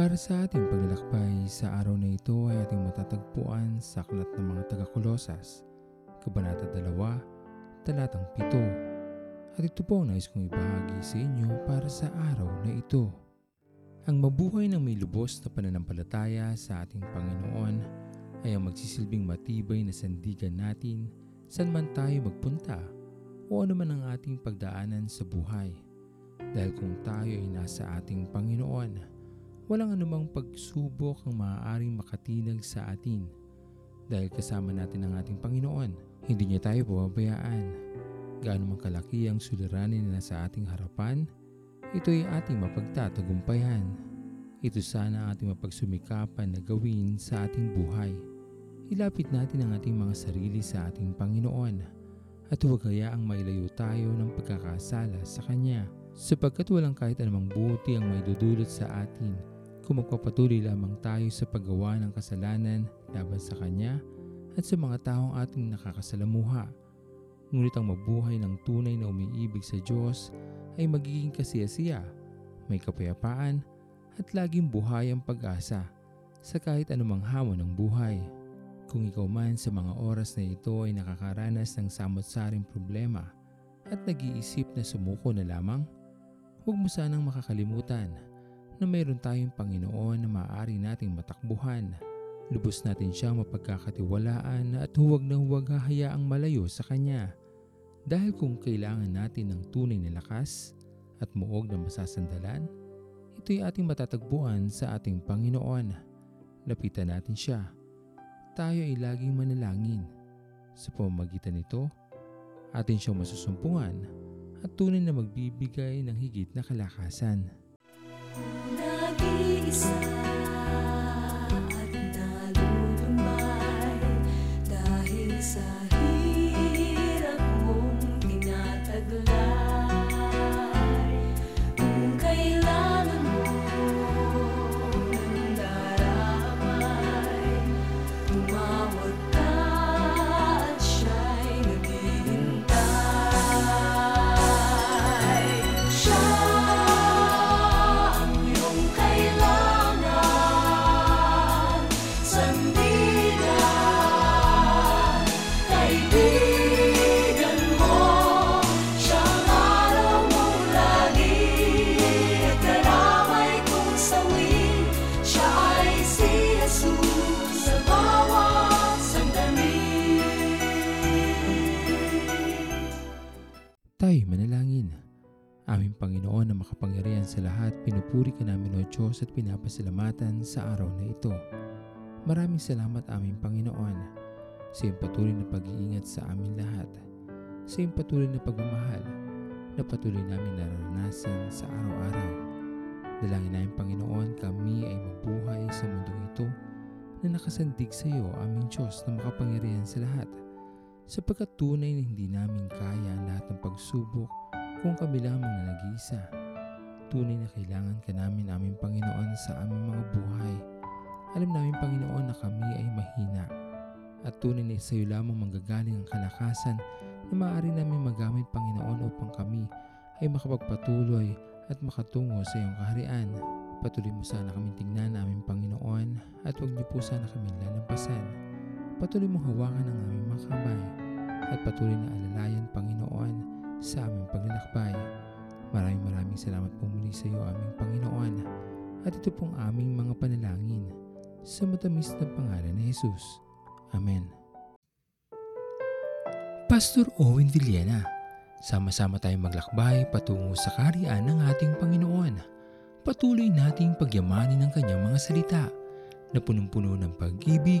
Para sa ating paglalakbay sa araw na ito ay ating matatagpuan sa aklat ng mga taga-Kolosas, Kabanata 2, Talatang 7. At ito po ang nais kong ibahagi sa inyo para sa araw na ito. Ang mabuhay ng may lubos na pananampalataya sa ating Panginoon ay ang magsisilbing matibay na sandigan natin saan man tayo magpunta o ano man ang ating pagdaanan sa buhay. Dahil kung tayo ay nasa ating Panginoon, walang anumang pagsubok ang maaaring makatinag sa atin. Dahil kasama natin ang ating Panginoon, hindi niya tayo pababayaan. Gaano man kalaki ang suliranin na sa ating harapan, ito ay ating mapagtatagumpayan. Ito sana ating mapagsumikapan na gawin sa ating buhay. Ilapit natin ang ating mga sarili sa ating Panginoon at huwag hayaang mailayo tayo ng pagkakasala sa Kanya sapagkat walang kahit anumang buti ang may dudulot sa atin kung magpapatuloy lamang tayo sa paggawa ng kasalanan laban sa Kanya at sa mga taong ating nakakasalamuha. Ngunit ang mabuhay ng tunay na umiibig sa Diyos ay magiging kasiyasiya, may kapayapaan at laging buhay ang pag-asa sa kahit anumang hamon ng buhay. Kung ikaw man sa mga oras na ito ay nakakaranas ng samot-saring problema at nag-iisip na sumuko na lamang, huwag mo sanang makakalimutan na mayroon tayong Panginoon na maaari nating matakbuhan. Lubos natin siyang mapagkakatiwalaan at huwag na huwag hahayaang malayo sa Kanya. Dahil kung kailangan natin ng tunay na lakas at muog na masasandalan, ito'y ating matatagpuan sa ating Panginoon. Lapitan natin siya. Tayo ay laging manalangin. Sa pamamagitan nito, atin siyang masusumpungan at tunay na magbibigay ng higit na kalakasan. Nag-iisa Tayo manalangin. Aming Panginoon na makapangyarihan sa lahat, pinupuri ka namin o Diyos at pinapasalamatan sa araw na ito. Maraming salamat aming Panginoon sa iyong patuloy na pag-iingat sa amin lahat, sa iyong patuloy na pagmamahal na patuloy namin nararanasan sa araw-araw. Dalangin namin Panginoon kami ay mabuhay sa mundong ito na nakasandig sa iyo aming Diyos na makapangyarihan sa lahat sapagkat tunay na hindi namin kaya ang lahat ng pagsubok kung kami lamang na nag-iisa. Tunay na kailangan ka namin aming Panginoon sa aming mga buhay. Alam namin Panginoon na kami ay mahina at tunay na sa iyo lamang manggagaling ang kalakasan na maaari namin magamit Panginoon upang kami ay makapagpatuloy at makatungo sa iyong kaharian. Patuloy mo sana kaming tingnan aming Panginoon at huwag niyo po sana kami lalampasan. Patuloy mong hawakan ang aming mga kamay at patuloy na alalayan Panginoon sa aming paglalakbay. Maraming maraming salamat po muli sa iyo aming Panginoon at ito pong aming mga panalangin sa matamis na pangalan ni Jesus. Amen. Pastor Owen Villena, sama-sama tayong maglakbay patungo sa kariyan ng ating Panginoon. Patuloy nating pagyamanin ang kanyang mga salita na punong-puno ng pag-ibig